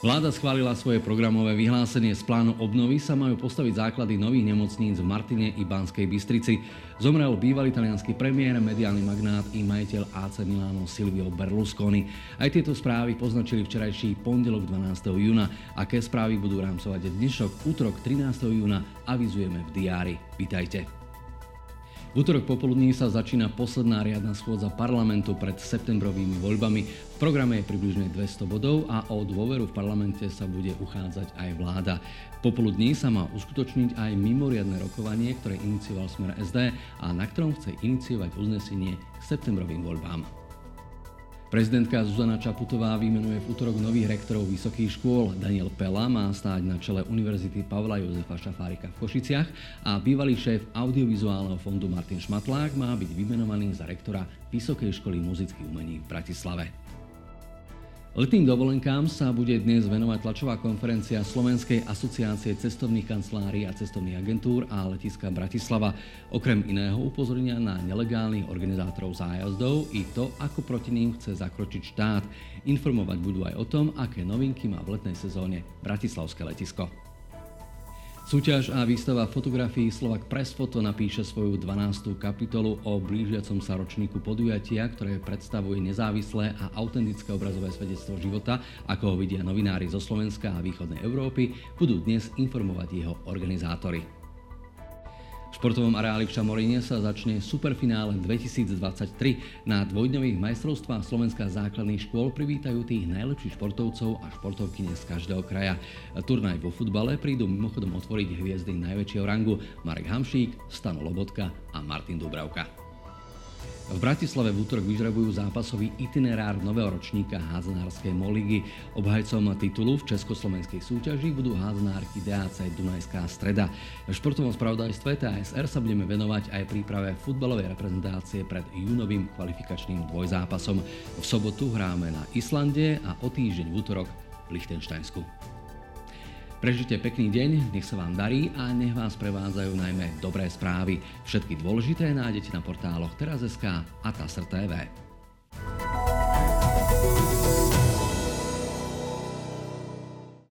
Vláda schválila svoje programové vyhlásenie. Z plánu obnovy sa majú postaviť základy nových nemocníc v Martine i Banskej Bystrici. Zomrel bývalý italianský premiér, mediálny magnát i majiteľ AC Milano Silvio Berlusconi. Aj tieto správy poznačili včerajší pondelok 12. júna. Aké správy budú rámcovať dnešok, útorok 13. júna, avizujeme v diári. Vítajte. V útorok popoludní sa začína posledná riadna schôdza parlamentu pred septembrovými voľbami. V programe je približne 200 bodov a o dôveru v parlamente sa bude uchádzať aj vláda. Popoludní sa má uskutočniť aj mimoriadne rokovanie, ktoré inicioval Smer SD a na ktorom chce iniciovať uznesenie k septembrovým voľbám. Prezidentka Zuzana Čaputová vymenuje v útorok nových rektorov vysokých škôl. Daniel Pela má stáť na čele Univerzity Pavla Jozefa Šafárika v Košiciach a bývalý šéf audiovizuálneho fondu Martin Šmatlák má byť vymenovaný za rektora Vysokej školy muzických umení v Bratislave. Letným dovolenkám sa bude dnes venovať tlačová konferencia Slovenskej asociácie cestovných kancelárií a cestovných agentúr a letiska Bratislava. Okrem iného upozornia na nelegálnych organizátorov zájazdov i to, ako proti ním chce zakročiť štát. Informovať budú aj o tom, aké novinky má v letnej sezóne Bratislavské letisko. Súťaž a výstava fotografií Slovak Press Photo napíše svoju 12. kapitolu o blížiacom sa ročníku podujatia, ktoré predstavuje nezávislé a autentické obrazové svedectvo života, ako ho vidia novinári zo Slovenska a východnej Európy, budú dnes informovať jeho organizátori športovom areáli v Šamoríne sa začne superfinále 2023. Na dvojdňových majstrovstvách Slovenská základných škôl privítajú tých najlepších športovcov a športovkyne z každého kraja. Turnaj vo futbale prídu mimochodom otvoriť hviezdy najväčšieho rangu Marek Hamšík, Stano Lobotka a Martin Dubravka. V Bratislave v útorok vyžrebujú zápasový itinerár nového ročníka hádzanárskej moligy. Obhajcom titulu v československej súťaži budú hádzanárky DAC Dunajská streda. V športovom spravodajstve TASR sa budeme venovať aj príprave futbalovej reprezentácie pred júnovým kvalifikačným dvojzápasom. V sobotu hráme na Islande a o týždeň v útorok v Lichtensteinsku. Prežite pekný deň, nech sa vám darí a nech vás prevádzajú najmä dobré správy. Všetky dôležité nájdete na portáloch teraz.sk a TASR.tv.